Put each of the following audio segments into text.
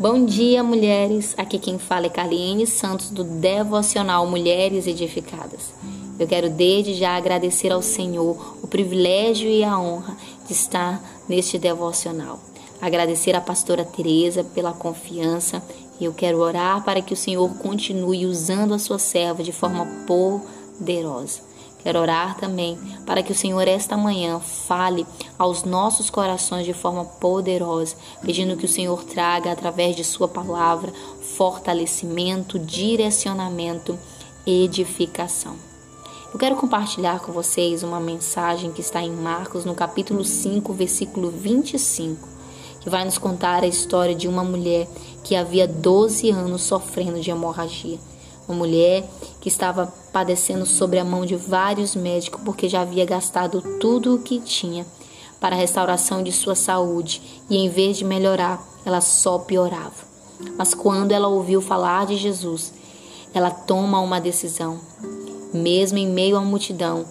Bom dia, mulheres. Aqui quem fala é Carliene Santos do Devocional Mulheres Edificadas. Eu quero desde já agradecer ao Senhor o privilégio e a honra de estar neste devocional. Agradecer à pastora Teresa pela confiança e eu quero orar para que o Senhor continue usando a sua serva de forma poderosa. Quero orar também para que o Senhor esta manhã fale aos nossos corações de forma poderosa, pedindo que o Senhor traga através de sua palavra fortalecimento, direcionamento, edificação. Eu quero compartilhar com vocês uma mensagem que está em Marcos, no capítulo 5, versículo 25, que vai nos contar a história de uma mulher que havia 12 anos sofrendo de hemorragia. Uma mulher que estava padecendo sobre a mão de vários médicos porque já havia gastado tudo o que tinha para a restauração de sua saúde e em vez de melhorar, ela só piorava. Mas quando ela ouviu falar de Jesus, ela toma uma decisão. Mesmo em meio à multidão,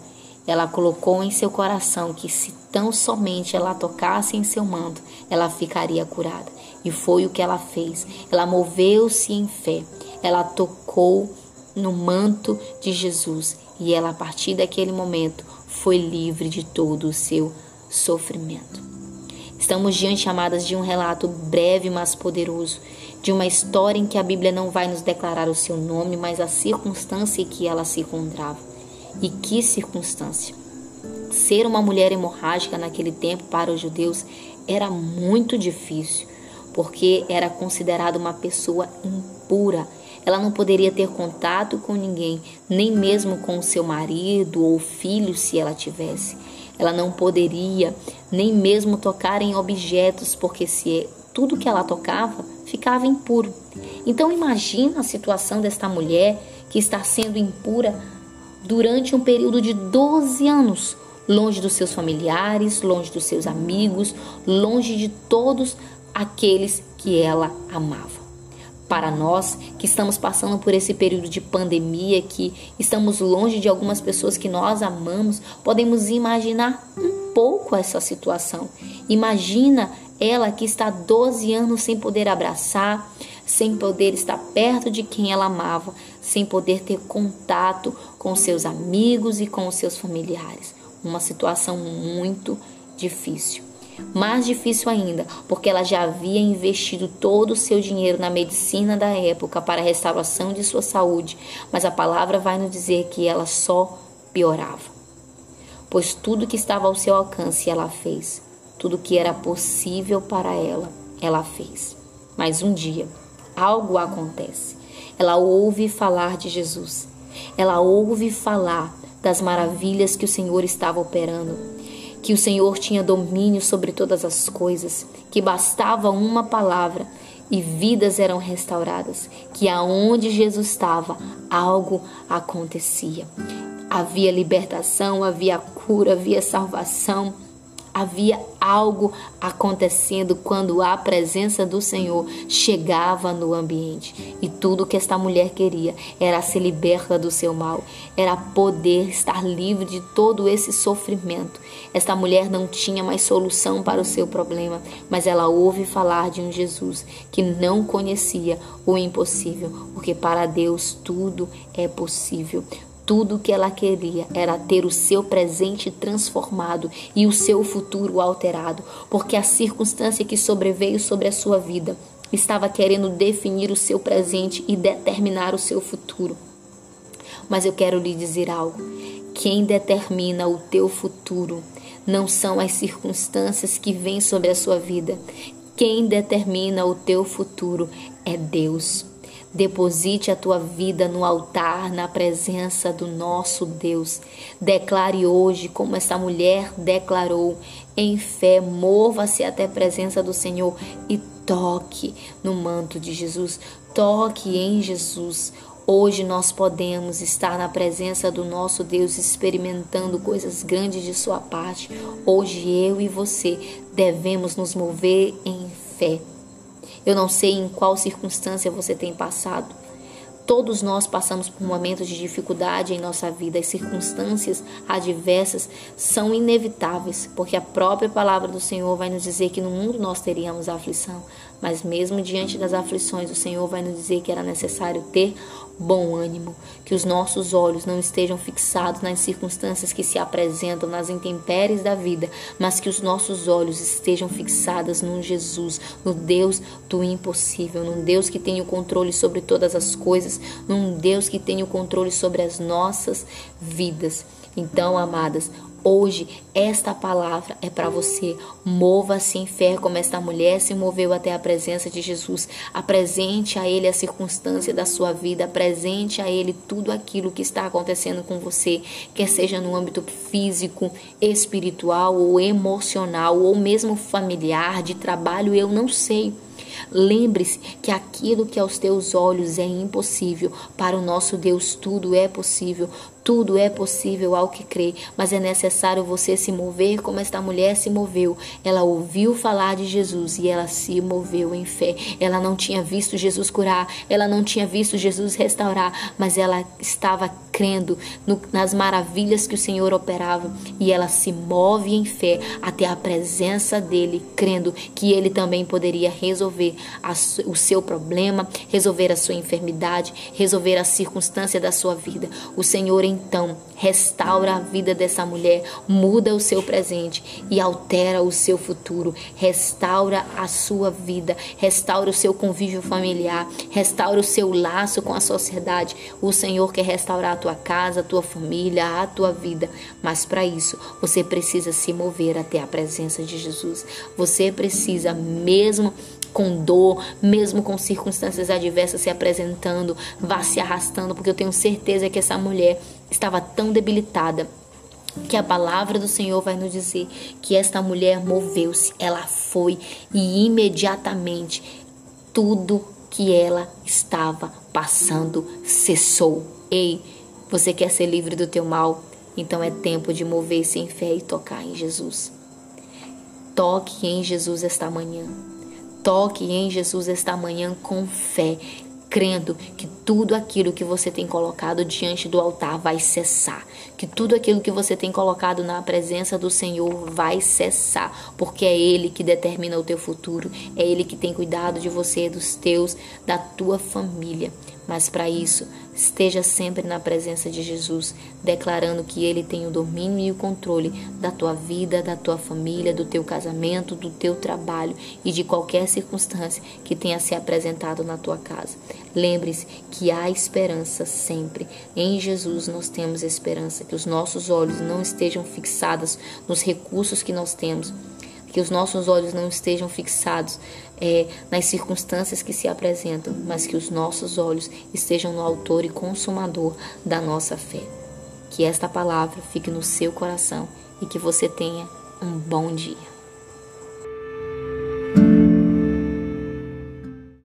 ela colocou em seu coração que se tão somente ela tocasse em seu manto, ela ficaria curada. E foi o que ela fez. Ela moveu-se em fé ela tocou no manto de Jesus e ela, a partir daquele momento, foi livre de todo o seu sofrimento. Estamos diante, amadas, de um relato breve, mas poderoso, de uma história em que a Bíblia não vai nos declarar o seu nome, mas a circunstância em que ela se encontrava. E que circunstância! Ser uma mulher hemorrágica naquele tempo para os judeus era muito difícil, porque era considerada uma pessoa impura ela não poderia ter contato com ninguém, nem mesmo com seu marido ou filho, se ela tivesse. Ela não poderia nem mesmo tocar em objetos, porque se tudo que ela tocava ficava impuro. Então imagina a situação desta mulher que está sendo impura durante um período de 12 anos, longe dos seus familiares, longe dos seus amigos, longe de todos aqueles que ela amava para nós que estamos passando por esse período de pandemia, que estamos longe de algumas pessoas que nós amamos, podemos imaginar um pouco essa situação. Imagina ela que está 12 anos sem poder abraçar, sem poder estar perto de quem ela amava, sem poder ter contato com seus amigos e com seus familiares. Uma situação muito difícil. Mais difícil ainda, porque ela já havia investido todo o seu dinheiro na medicina da época para a restauração de sua saúde, mas a palavra vai nos dizer que ela só piorava. Pois tudo que estava ao seu alcance ela fez, tudo que era possível para ela, ela fez. Mas um dia, algo acontece. Ela ouve falar de Jesus. Ela ouve falar das maravilhas que o Senhor estava operando que o Senhor tinha domínio sobre todas as coisas, que bastava uma palavra e vidas eram restauradas, que aonde Jesus estava, algo acontecia. Havia libertação, havia cura, havia salvação Havia algo acontecendo quando a presença do Senhor chegava no ambiente. E tudo que esta mulher queria era ser liberta do seu mal, era poder estar livre de todo esse sofrimento. Esta mulher não tinha mais solução para o seu problema, mas ela ouve falar de um Jesus que não conhecia o impossível, porque para Deus tudo é possível. Tudo que ela queria era ter o seu presente transformado e o seu futuro alterado, porque a circunstância que sobreveio sobre a sua vida estava querendo definir o seu presente e determinar o seu futuro. Mas eu quero lhe dizer algo: quem determina o teu futuro não são as circunstâncias que vêm sobre a sua vida. Quem determina o teu futuro é Deus. Deposite a tua vida no altar, na presença do nosso Deus. Declare hoje, como essa mulher declarou, em fé, mova-se até a presença do Senhor e toque no manto de Jesus. Toque em Jesus. Hoje nós podemos estar na presença do nosso Deus experimentando coisas grandes de Sua parte. Hoje eu e você devemos nos mover em fé. Eu não sei em qual circunstância você tem passado, Todos nós passamos por momentos de dificuldade em nossa vida. As circunstâncias adversas são inevitáveis, porque a própria palavra do Senhor vai nos dizer que no mundo nós teríamos aflição. Mas mesmo diante das aflições, o Senhor vai nos dizer que era necessário ter bom ânimo, que os nossos olhos não estejam fixados nas circunstâncias que se apresentam nas intempéries da vida, mas que os nossos olhos estejam fixados no Jesus, no Deus do impossível, num Deus que tem o controle sobre todas as coisas, num Deus que tem o controle sobre as nossas vidas. Então, amadas, Hoje, esta palavra é para você. Mova-se em fé como esta mulher se moveu até a presença de Jesus. Apresente a Ele a circunstância da sua vida. Apresente a Ele tudo aquilo que está acontecendo com você, quer seja no âmbito físico, espiritual ou emocional, ou mesmo familiar, de trabalho, eu não sei. Lembre-se que aquilo que aos teus olhos é impossível, para o nosso Deus tudo é possível. Tudo é possível ao que crê, mas é necessário você se mover como esta mulher se moveu. Ela ouviu falar de Jesus e ela se moveu em fé. Ela não tinha visto Jesus curar, ela não tinha visto Jesus restaurar, mas ela estava crendo no, nas maravilhas que o Senhor operava e ela se move em fé até a presença dele, crendo que ele também poderia resolver a, o seu problema, resolver a sua enfermidade, resolver a circunstância da sua vida. O Senhor em então, restaura a vida dessa mulher, muda o seu presente e altera o seu futuro. Restaura a sua vida, restaura o seu convívio familiar, restaura o seu laço com a sociedade. O Senhor quer restaurar a tua casa, a tua família, a tua vida. Mas para isso, você precisa se mover até a presença de Jesus. Você precisa mesmo com dor, mesmo com circunstâncias adversas se apresentando, vá se arrastando, porque eu tenho certeza que essa mulher estava tão debilitada que a palavra do Senhor vai nos dizer que esta mulher moveu-se, ela foi e imediatamente tudo que ela estava passando cessou. Ei, você quer ser livre do teu mal? Então é tempo de mover-se em fé e tocar em Jesus. Toque em Jesus esta manhã. Toque em Jesus esta manhã com fé, crendo que tudo aquilo que você tem colocado diante do altar vai cessar, que tudo aquilo que você tem colocado na presença do Senhor vai cessar, porque é Ele que determina o teu futuro, é Ele que tem cuidado de você, dos teus, da tua família. Mas para isso, esteja sempre na presença de Jesus, declarando que Ele tem o domínio e o controle da tua vida, da tua família, do teu casamento, do teu trabalho e de qualquer circunstância que tenha se apresentado na tua casa. Lembre-se que há esperança sempre. Em Jesus nós temos esperança, que os nossos olhos não estejam fixados nos recursos que nós temos que os nossos olhos não estejam fixados é, nas circunstâncias que se apresentam, mas que os nossos olhos estejam no Autor e Consumador da nossa fé. Que esta palavra fique no seu coração e que você tenha um bom dia.